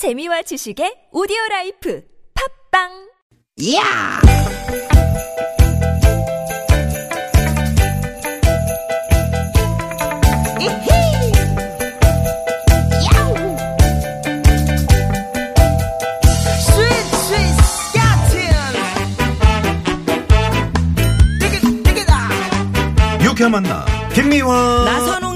재미와 지식의 오디오 라이프 팝빵 야! 이히! 야우! 스윗 스윗 스카틴! 디귿 디귿아! 유쾌한 만나 김미화 나선홍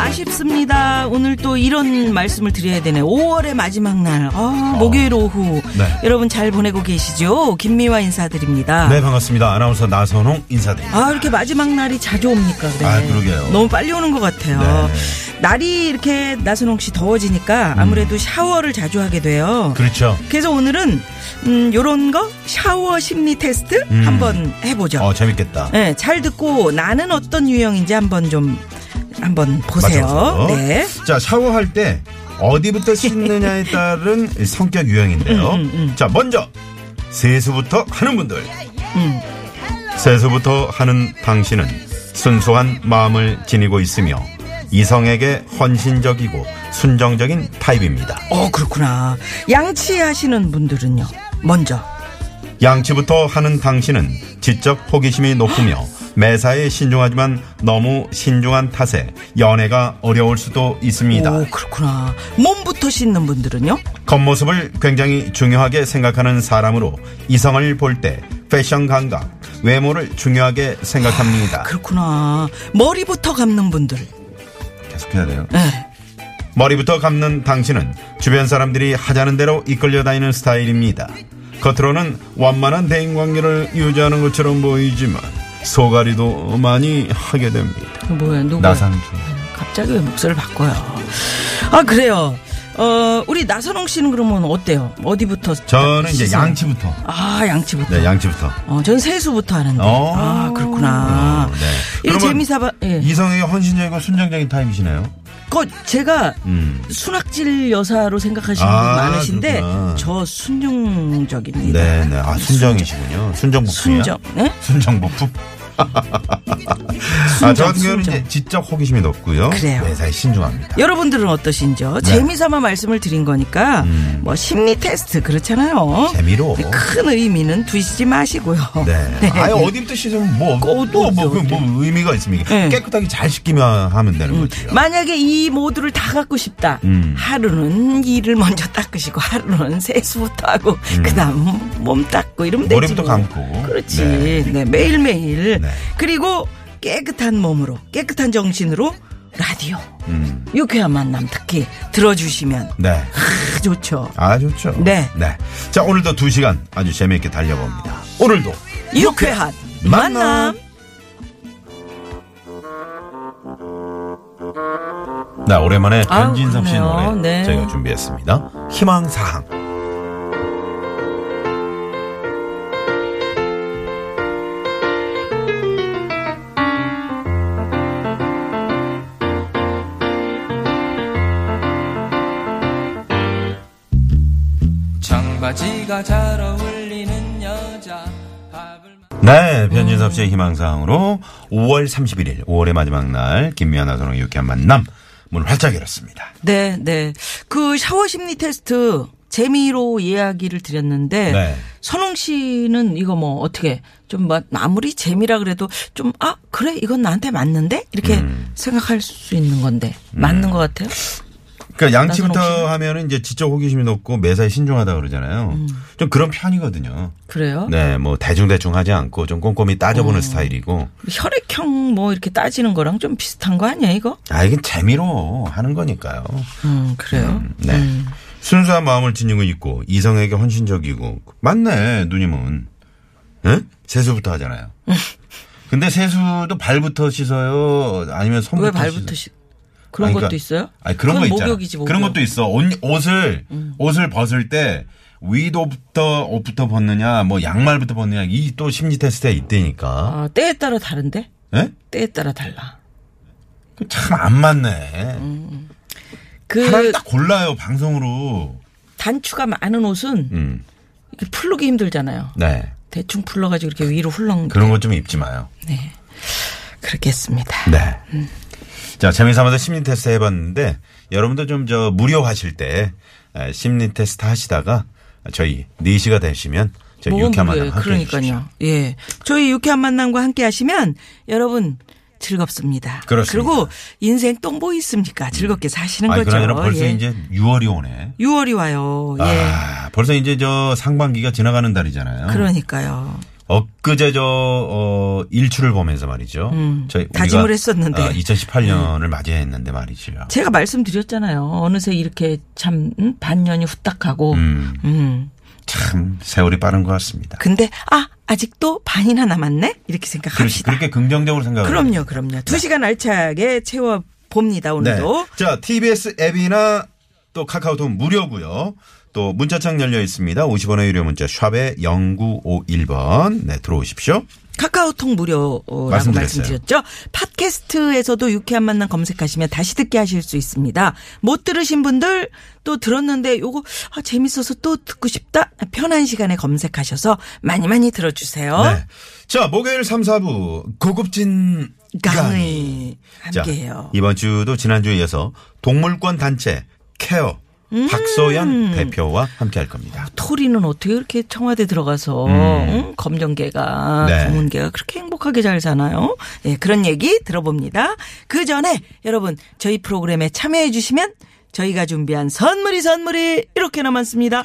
아쉽습니다. 오늘 또 이런 말씀을 드려야 되네. 5월의 마지막 날. 아, 목요일 오후. 네. 여러분 잘 보내고 계시죠? 김미화 인사드립니다. 네 반갑습니다 아나운서 나선홍 인사드립니다 아, 이렇게 마지막 날이 자주 옵니까? 그래. 아, 그러게요. 너무 빨리 오는 것 같아요. 네. 날이 이렇게 나선홍 씨 더워지니까 아무래도 샤워를 자주 하게 돼요. 그렇죠 그래서 오늘은 음, 요런 거 샤워 심리 테스트 음. 한번 해보죠. 어 재밌겠다 네, 잘 듣고 나는 어떤 유형인지 한번 좀 한번 보세요. 맞춰서. 네. 자 샤워할 때 어디부터 씻느냐에 따른 성격 유형인데요 음, 음, 음. 자 먼저 세수부터 하는 분들 음. 세수부터 하는 당신은 순수한 마음을 지니고 있으며 이성에게 헌신적이고 순정적인 타입입니다 어, 그렇구나. 양치하시는 분들은요. 먼저. 양치부터 하는 당신은 지적 호기심이 높으며 매사에 신중하지만 너무 신중한 탓에 연애가 어려울 수도 있습니다. 오, 그렇구나. 몸부터 씻는 분들은요. 겉모습을 굉장히 중요하게 생각하는 사람으로 이성을 볼 때 패션 감각, 외모를 중요하게 생각합니다. 그렇구나. 머리부터 감는 분들. 계속해야 돼요. 네. 머리부터 감는 당신은 주변 사람들이 하자는 대로 이끌려 다니는 스타일입니다. 겉으로는 완만한 대인관계를 유지하는 것처럼 보이지만 소가리도 많이 하게 됩니다. 뭐야, 누구? 나상주. 갑자기 왜 목소리를 바꿔요? 아, 그래요. 어, 우리 나선홍 씨는 그러면 어때요? 어디부터? 저는 이제 씻어요? 양치부터. 아, 양치부터. 네, 양치부터. 어, 전 세수부터 하는데. 어. 아, 그렇구나. 어, 네. 이게 그러면 재미삼아, 예. 이성에게 헌신적이고 순정적인 타입이시네요. 그 제가 음. 순학질 여사로 생각하시는 아, 분 많으신데 그렇구나. 저 순종적입니다. 네, 네. 아, 순정이시군요. 순정복풍이야? 순정. 네? 순정복풍? 아, 저 같은 경우는. 이제 지적 호기심이 높고요. 그래요. 매사에 신중합니다. 여러분들은 어떠신지요? 네. 재미삼아 말씀을 드린 거니까 음. 뭐 심리 테스트 그렇잖아요. 재미로. 큰 의미는 두시지 마시고요. 네. 아예 어디부터 씻으면 뭐, 뭐, 어디, 뭐, 뭐, 그뭐 의미가 있습니까? 네. 깨끗하게 잘 씻기만 하면 되는 거죠. 만약에 이 모두를 다 갖고 싶다. 음. 하루는 이를 먼저 닦으시고 하루는 세수부터 하고 그다음 몸 닦고 이러면 되지. 음. 머리부터 뭐. 감고. 그렇지. 네. 네, 매일매일. 네. 그리고 깨끗한 몸으로 깨끗한 정신으로 라디오 음. 유쾌한 만남 특히 들어주시면 네. 아, 좋죠. 아, 좋죠. 네. 네. 자, 오늘도 두 시간 아주 재미있게 달려봅니다. 오늘도 유쾌한 만남. 네, 오랜만에 변진섭 씨. 노래 네. 저희가 준비했습니다. 희망사항. 바지가 잘 어울리는 여자 네, 변진섭 씨의 희망사항으로 5월 31일, 5월의 마지막 날, 김미아 나선홍 유쾌한 만남, 문을 활짝 열었습니다. 네, 네. 그 샤워 심리 테스트 재미로 이야기를 드렸는데 네. 선홍 씨는 이거 뭐 어떻게 좀 뭐 아무리 재미라 그래도 좀 아 그래 이건 나한테 맞는데 이렇게 음. 생각할 수 있는 건데 맞는 것 같아요. 그러니까 양치부터? 하면은 이제 지적 호기심이 높고 매사에 신중하다 그러잖아요. 음. 좀 그런 편이거든요. 그래요? 네, 뭐 대중대중 하지 않고 좀 꼼꼼히 따져보는 어. 스타일이고. 혈액형 뭐 이렇게 따지는 거랑 좀 비슷한 거 아니야 이거? 아, 이건 재미로 하는 거니까요. 음 그래요. 네. 순수한 마음을 지니고 있고 이성에게 헌신적이고 맞네 누님은 예? 세수부터 하잖아요. 근데 세수도 발부터 씻어요 아니면 손부터 왜 발부터 씻어요? 시 그런 아니, 것도 그러니까- 있어요? 아니 그런 거 있잖아. 목욕이지 목욕. 그런 것도 있어. 옷, 옷을 음. 옷을 벗을 때 위도부터 옷부터 벗느냐 뭐 양말부터 벗느냐 이 또 심리 테스트에 있다니까. 아 때에 따라 다른데? 예? 때에 따라 달라. 참 안 맞네. 그 하나를 딱 골라요 방송으로. 단추가 많은 옷은 음. 이렇게 풀르기 힘들잖아요. 네. 대충 풀러가지고 이렇게 위로 훌렁. 그런 것 좀 입지 마요. 네. 그렇겠습니다. 네. 자, 재미삼아서 심리 테스트 해봤는데 여러분도 좀 저 무료 하실 때 에, 심리 테스트 하시다가 저희 4시가 되시면 저희 유쾌한 만남? 함께. 그러니까요. 예. 저희 유쾌한 만남과 함께 하시면 여러분 즐겁습니다. 그렇습니다. 리고 인생 또뭐 있습니까? 즐겁게 사시는 아니, 거죠. 그러나 벌써 예. 이제 6월이 오네. 6월이 와요. 예. 아, 벌써 이제 저 상반기가 지나가는 달이잖아요. 그러니까요. 엊그제 저, 어, 일출을 보면서 말이죠. 음, 저희 다짐을 했었는데. 어, 2018년을 맞이했는데 말이죠. 제가 말씀드렸잖아요. 어느새 이렇게 참 음, 반년이 후딱하고 음, 음. 참 세월이 빠른 것 같습니다. 근데 아 아직도 반이나 남았네 이렇게 생각합시다. 그렇게 긍정적으로 생각을 그럼요, 그럼요. 두 시간 알차게 채워 봅니다 네. 오늘도. 자, TBS 앱이나 또 카카오톡 무료고요. 또 문자창 열려 있습니다. 50원의 유료 문자 샵에 0951번. 네, 들어오십시오. 카카오톡 무료라고 말씀드렸어요. 말씀드렸죠. 팟캐스트에서도 유쾌한 만남 검색하시면 다시 듣게 하실 수 있습니다. 못 들으신 분들 또 들었는데 요거 아, 재밌어서 또 듣고 싶다. 편한 시간에 검색하셔서 많이 많이 들어주세요. 네. 자, 목요일 3, 4부 고급진 강의. 함께해요. 이번 주도 지난주에 이어서 동물권 단체 케어 음. 박소연 대표와 함께 할 겁니다. 토리는 어떻게 이렇게 청와대 들어가서 응? 검정개가 음. 네. 검은개가 그렇게 행복하게 잘 사나요? 네, 그런 얘기 들어봅니다. 그 전에 여러분 저희 프로그램에 참여해 주시면 저희가 준비한 선물이 선물이 이렇게 남았습니다.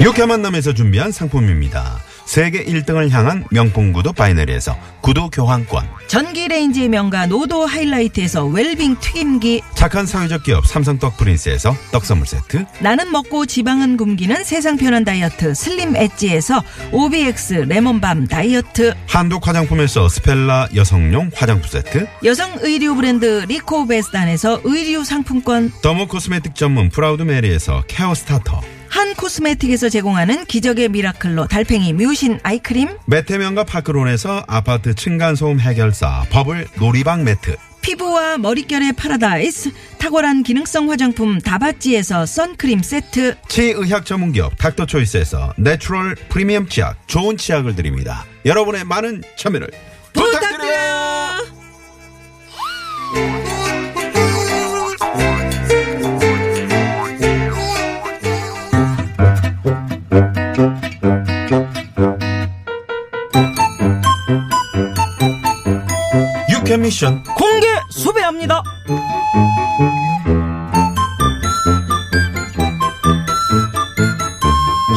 이렇게 만남에서 준비한 상품입니다. 세계 1등을 향한 명품 구두 바이너리에서 구두 교환권. 전기 레인지의 명가 노도 하이라이트에서 웰빙 튀김기 착한 사회적 기업 삼성떡 프린스에서 떡 선물 세트. 나는 먹고 지방은 굶기는 세상 편한 다이어트 슬림 엣지에서 OBX 레몬밤 다이어트 한독 화장품에서 스펠라 여성용 화장품 세트. 여성 의류 브랜드 리코베스단에서 의류 상품권 dermo cosmetic 전문 프라우드 메리에서 care starter. 한 코스메틱에서 제공하는 기적의 미라클로 달팽이 뮤신 아이크림 메테면과 파크론에서 아파트 층간소음 해결사 버블 놀이방 매트. 피부와 머릿결의 파라다이스 탁월한 기능성 화장품 다바찌에서 선크림 세트 치의학 전문기업 닥터초이스에서 내추럴 프리미엄 치약 좋은 치약을 드립니다. 여러분의 많은 참여를. 부탁드려요 유캔 미션. 공개 수배합니다.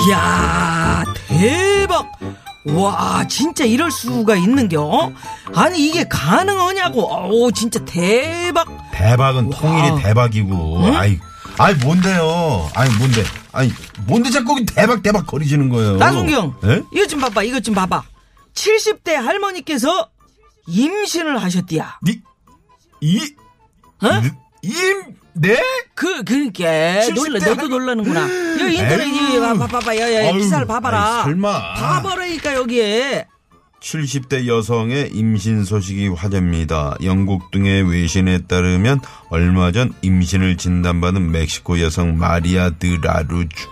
이야 대박. 와 진짜 이럴 수가 있는겨? 아니 이게 가능하냐고? 오 진짜 대박. 대박은 와. 통일이 대박이고. 아이 아이 뭔데요? 아이 뭔데? 아이 뭔데 자꾸 대박 대박 거리지는 거예요? 나순경 예? 이것 좀 봐봐 이것 좀 봐봐. 70대 할머니께서 임신을 하셨디야 니, 이, 어? 임, 네? 그, 그니까. 70대 놀라, 너도 할- 놀라는구나. 여기 인터넷, 봐 봐, 봐봐. 야, 야, 야, 아유, 기사를 봐봐라. 아이, 설마. 봐봐라니까, 여기에. 70대 여성의 임신 소식이 화제입니다. 영국 등의 외신에 따르면 얼마 전 임신을 진단받은 멕시코 여성 마리아 드라루주.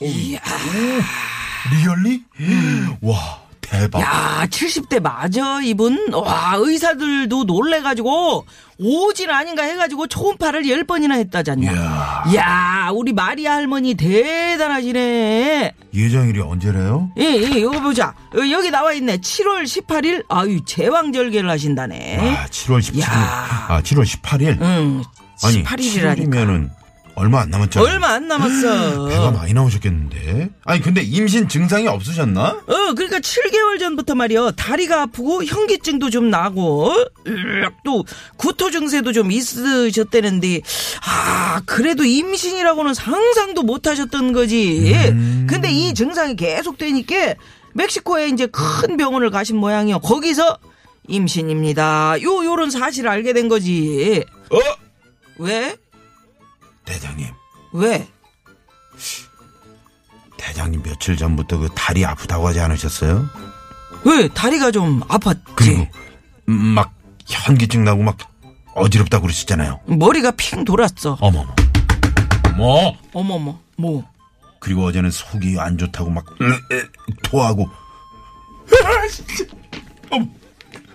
이야. 리얼리? 와, 대박. 야, 70대 맞아, 이분? 와, 의사들도 놀래가지고, 오진 아닌가 해가지고 초음파를 10번이나 했다잖냐. 이야. 야, 우리 마리아 할머니 대단하시네. 예정일이 언제래요? 예, 예, 이거 보자. 어, 여기 나와 있네. 7월 18일? 아유, 제왕절개를 하신다네. 아, 7월 17일. 야. 아, 7월 18일? 응, 아니, 18일이라니까. 7일이면은 얼마 안 남았잖아요. 얼마 안 남았어. 배가 많이 나오셨겠는데? 아니, 근데 임신 증상이 없으셨나? 어, 그러니까 7개월 전부터 말이요. 다리가 아프고 현기증도 좀 나고 또 구토 증세도 좀 있으셨다는데 아, 그래도 임신이라고는 상상도 못 하셨던 거지. 근데 이 증상이 계속 되니까 멕시코에 이제 큰 병원을 가신 모양이요. 거기서 임신입니다. 요 요런 사실을 알게 된 거지. 어? 왜? 대장님. 왜? 대장님 며칠 전부터 그 다리 아프다고 하지 않으셨어요? 왜? 다리가 좀 아팠지. 그리고 음, 막 현기증 나고 막 어지럽다고 그러시잖아요. 머리가 핑 돌았어. 어머머. 어머. 어머머, 뭐. 그리고 어제는 속이 안 좋다고 막 토하고. 어,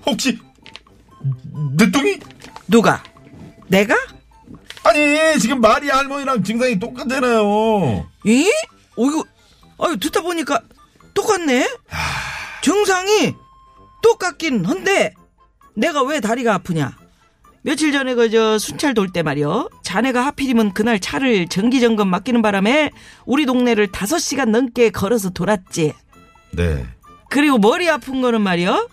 혹시 늦둥이? 누가? 내가? 아니 지금 마리아 할머니랑 증상이 똑같잖아요. 이? 어, 이거, 아유, 듣다 보니까 똑같네? 증상이 똑같긴 한데, 내가 왜 다리가 아프냐? 며칠 전에 그저 순찰 돌 때 말이요. 자네가 하필이면 그날 차를 정기 점검 맡기는 바람에 우리 동네를 다섯 시간 넘게 걸어서 돌았지. 네. 그리고 머리 아픈 거는 말이요.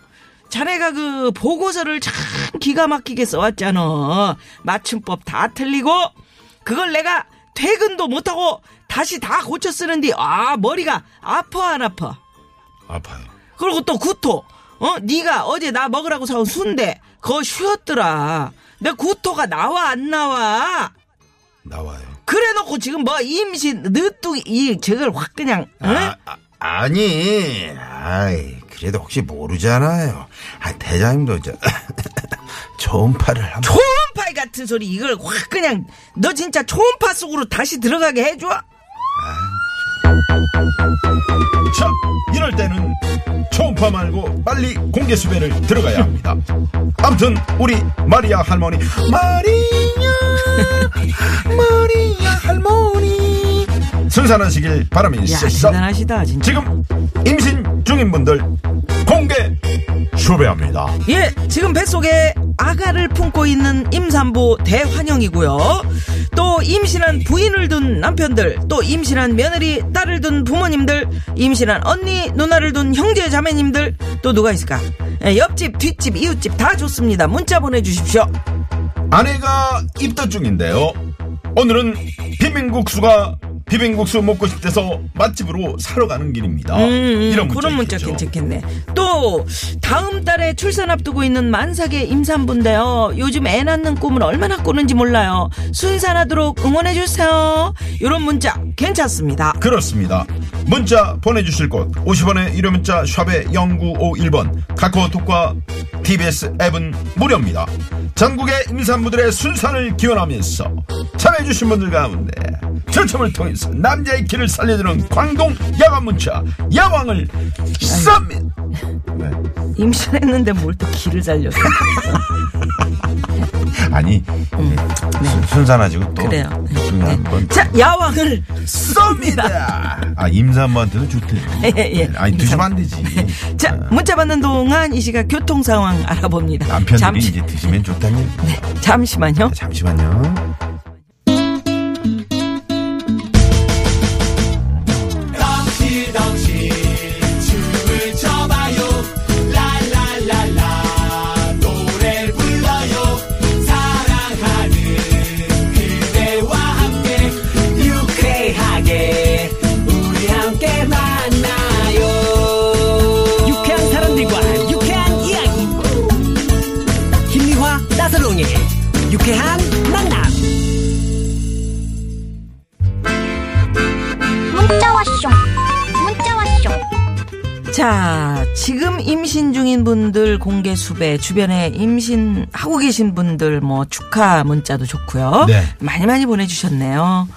자네가 그 보고서를 참 기가 막히게 써왔잖아. 맞춤법 다 틀리고 그걸 내가 퇴근도 못하고 다시 다 고쳐 쓰는데 아 머리가 아파 안 아파. 아파요. 그리고 또 구토. 어 네가 어제 나 먹으라고 사온 순대 그거 쉬었더라. 내 구토가 나와 안 나와. 나와요. 그래놓고 지금 뭐 임신 늦둥이 이 저걸 확 그냥 응? 아, 아, 아니, 아이, 그래도 혹시 모르잖아요. 아, 대장님도 저, 초음파를 한번. 초음파 같은 소리 이걸 확 그냥 너 진짜 초음파 속으로 다시 들어가게 해줘. 참, 이럴 때는 초음파 말고 빨리 공개 수배를 들어가야 합니다. 아무튼, 우리 마리아 할머니, 마리아, 마리아 할머니. 순산하시길 야 바라면서 대단하시다 진짜. 지금 임신 중인 분들 수배합니다. 예, 지금 뱃속에 아가를 품고 있는 임산부 대환영이고요. 또 임신한 부인을 둔 남편들, 또 임신한 며느리, 딸을 둔 부모님들, 임신한 언니, 누나를 둔 형제 자매님들, 또 누가 있을까? 예, 옆집, 뒷집, 이웃집 다 좋습니다. 문자 보내주십시오. 아내가 입덧 중인데요. 오늘은 비빔국수가 비빔국수 먹고 싶대서 맛집으로 사러 가는 길입니다. 음, 음, 이런 문자 그런 문자 있겠죠. 괜찮겠네. 또 다음 달에 출산 앞두고 있는 만삭의 임산부인데요. 요즘 애 낳는 꿈을 얼마나 꾸는지 몰라요. 순산하도록 응원해 주세요. 이런 문자 괜찮습니다. 그렇습니다. 문자 보내주실 곳 50원의 유료 문자 샵의 0951번 카카오톡과 TBS 앱은 무료입니다. 전국의 임산부들의 순산을 기원하면서 참여해주신 분들 가운데 추첨을 통해서 남자의 길을 살려주는 광동 야간 문자 야왕을 쏩니다. 왜? 임신했는데 뭘또 기를 살렸어. 아니 순- 순산하시고 또 음. 그래요. 중에 한번 자, 야왕을 쏩니다. 아 임산부한테도 좋대요. 예, 예. 아니 드시면 안 되지. 자, 문자 받는 동안 이 시각 교통 상황 알아봅니다. 남편들이 잠시, 이제 드시면 좋다는 얘기. 잠시만요. 잠시만요. 유쾌한 만남 문자 왔쇼 문자 왔쇼 자, 지금 임신 중인 분들 공개 수배, 주변에 임신하고 계신 분들 뭐 축하 문자도 좋고요. 네. 많이 많이 보내주셨네요.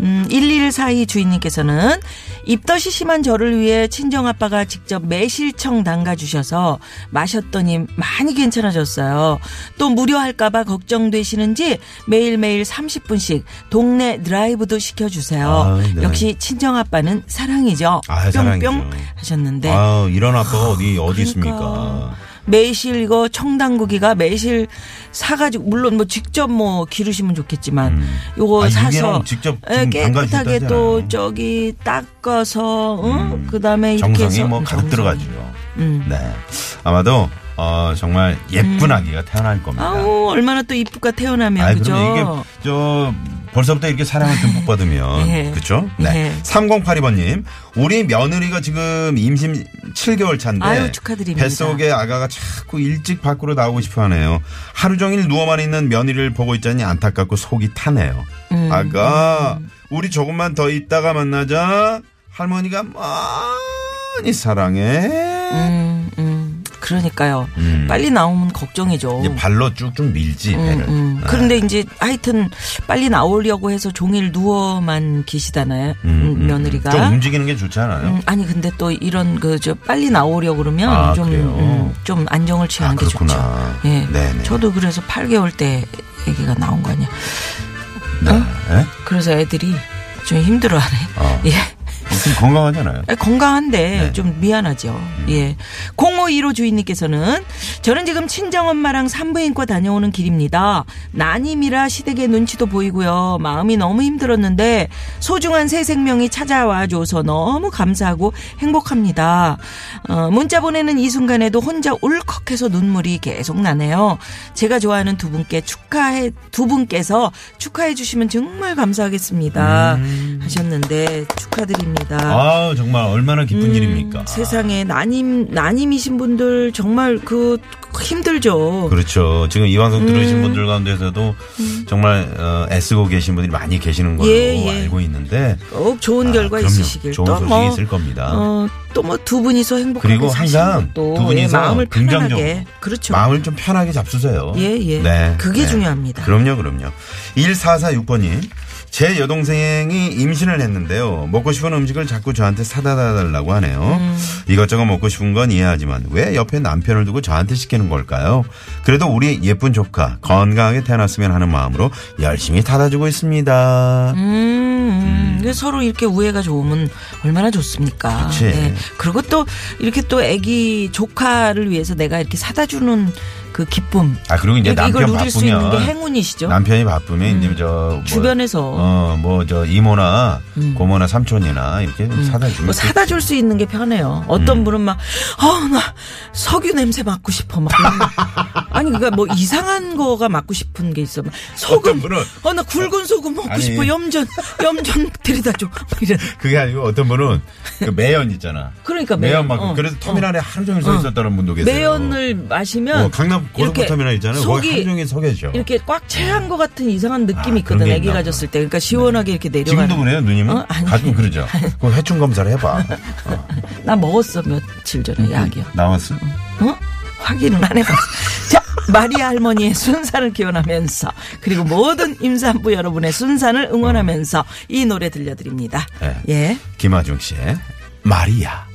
음, 1142 주인님께서는 입덧이 심한 저를 위해 친정아빠가 직접 매실청 담가주셔서 마셨더니 많이 괜찮아졌어요. 또 무료할까봐 걱정되시는지 매일매일 30분씩 동네 드라이브도 시켜주세요. 아, 네. 역시 친정아빠는 사랑이죠. 아, 사랑이죠. 뿅뿅 하셨는데 아 이런 아빠가 어디 어디 그러니까 있습니까? 매실 이거 청당구기가 매실 사가지고 물론 뭐 직접 뭐 기르시면 좋겠지만 요거 아, 사서 직접 예, 깨끗하게. 또 저기 닦아서 응? 그다음에 이렇게 정성이 해서 뭐 가득. 들어가죠. 음. 네. 아마도 어, 정말 예쁜 아기가 태어날 겁니다. 아우 얼마나 또 이쁘가 태어나면 아이, 그죠? 이게 저 벌써부터 이렇게 사랑을 듬뿍 받으면 예. 그렇죠? 네. 예. 3082번님 우리 며느리가 지금 임신 7개월 차인데 아유, 축하드립니다. 뱃속에 아가가 자꾸 일찍 밖으로 나오고 싶어 하네요. 하루 종일 누워만 있는 며느리를 보고 있자니 안타깝고 속이 타네요. 음. 아가 우리 조금만 더 있다가 만나자. 할머니가 많이 사랑해. 음, 음. 그러니까요. 음. 빨리 나오면 걱정이죠. 이제 발로 쭉쭉 밀지 음, 배를. 음. 네. 그런데 이제 하여튼 빨리 나오려고 해서 종일 누워만 계시잖아요. 음, 음, 음, 며느리가. 좀 움직이는 게 좋지 않아요? 음, 아니 근데 또 이런 그 저 빨리 나오려고 그러면 아, 좀? 음, 좀 안정을 취하는 아, 게 좋죠. 예. 네네. 저도 그래서 8개월 때 아기가 나온 거 아니야. 네. 네? 그래서 애들이 좀 힘들어하네. 어. 예. 좀 건강하잖아요. 아, 건강한데 네. 음. 좀 미안하죠. 예. 0515 주인님께서는 저는 지금 친정엄마랑 산부인과 다녀오는 길입니다. 난임이라 시댁의 눈치도 보이고요. 마음이 너무 힘들었는데 소중한 새 생명이 찾아와 줘서 너무 감사하고 행복합니다. 어, 문자 보내는 이 순간에도 혼자 울컥해서 눈물이 계속 나네요. 제가 좋아하는 두 분께 축하해 두 분께서 축하해 주시면 정말 감사하겠습니다. 하셨는데 축하드립니다. 음. 아 정말 얼마나 기쁜 음, 일입니까? 세상에 난임 난임이신 분들 정말 그 힘들죠. 그렇죠. 지금 이 방송 음. 들으신 분들 가운데서도 정말 어, 애쓰고 계신 분들이 많이 계시는 걸로 예, 예. 알고 있는데 꼭 좋은 아, 결과. 있으시길 좋은 소식이 또뭐 있을 겁니다. 어, 또뭐 두 분이서 행복하게 그리고 항상 두 분이서 예, 마음을 편안하게 그렇죠. 마음을 좀 편하게 잡수세요. 예, 예. 네. 그게 네. 중요합니다. 그럼요, 그럼요. 1446번님. 제 여동생이 임신을 했는데요. 먹고 싶은 음식을 자꾸 저한테 사다 달라고 하네요. 음. 이것저것 먹고 싶은 건 이해하지만 왜 옆에 남편을 두고 저한테 시키는 걸까요? 그래도 우리 예쁜 조카 건강하게 태어났으면 하는 마음으로 열심히 타다 주고 있습니다. 음, 음. 이게 서로 이렇게 우애가 좋으면 얼마나 좋습니까? 네. 그치. 그리고 또 이렇게 또 아기 조카를 위해서 내가 이렇게 사다 주는 그 기쁨. 아 그리고 이제 이걸 남편 누릴 수 있는 게 바쁘면 행운이시죠. 남편이 바쁘면 이제 저 뭐, 주변에서. 어뭐 저 이모나 고모나 삼촌이나 이렇게 사다 주면 뭐 사다 줄 수 있는 게 편해요. 음. 어떤 분은 막, 아, 나 석유 냄새 맡고 싶어. 막. 아니, 그니까 뭐 이상한 거가 맡고 싶은 게 있어. 막 소금. 어떤 분은- 어, 나 굵은 소금 먹고 아니. 싶어. 염전, 염전 데려다 줘. 막 이런. 그게 아니고 어떤 분은 그 매연 있잖아. 그러니까 매연 매연. 막 어, 그래서 터미널에 하루 종일 서 있었다는 분도 계세요. 매연을 마시면. 어, 강남 고속버스 이렇게 터미널 있잖아요. 속이 하루 종일 서 계셔. 이렇게 꽉 채한 것 같은 이상한 느낌이 아, 있거든. 있나 가졌을. 때. 그러니까 시원하게 이렇게 내려가는. 지금도 그래요, 누님은? 어? 아니. 가끔 그러죠. 그 해충 검사를 해봐. 나 먹었어, 며칠 전에 약이요. 나왔어? 어? 확인은 안 해봤어. 자, 마리아 할머니의 순산을 기원하면서 그리고 모든 임산부 여러분의 순산을 응원하면서 이 노래 들려드립니다. 네. 예. 김하중 씨의 마리아.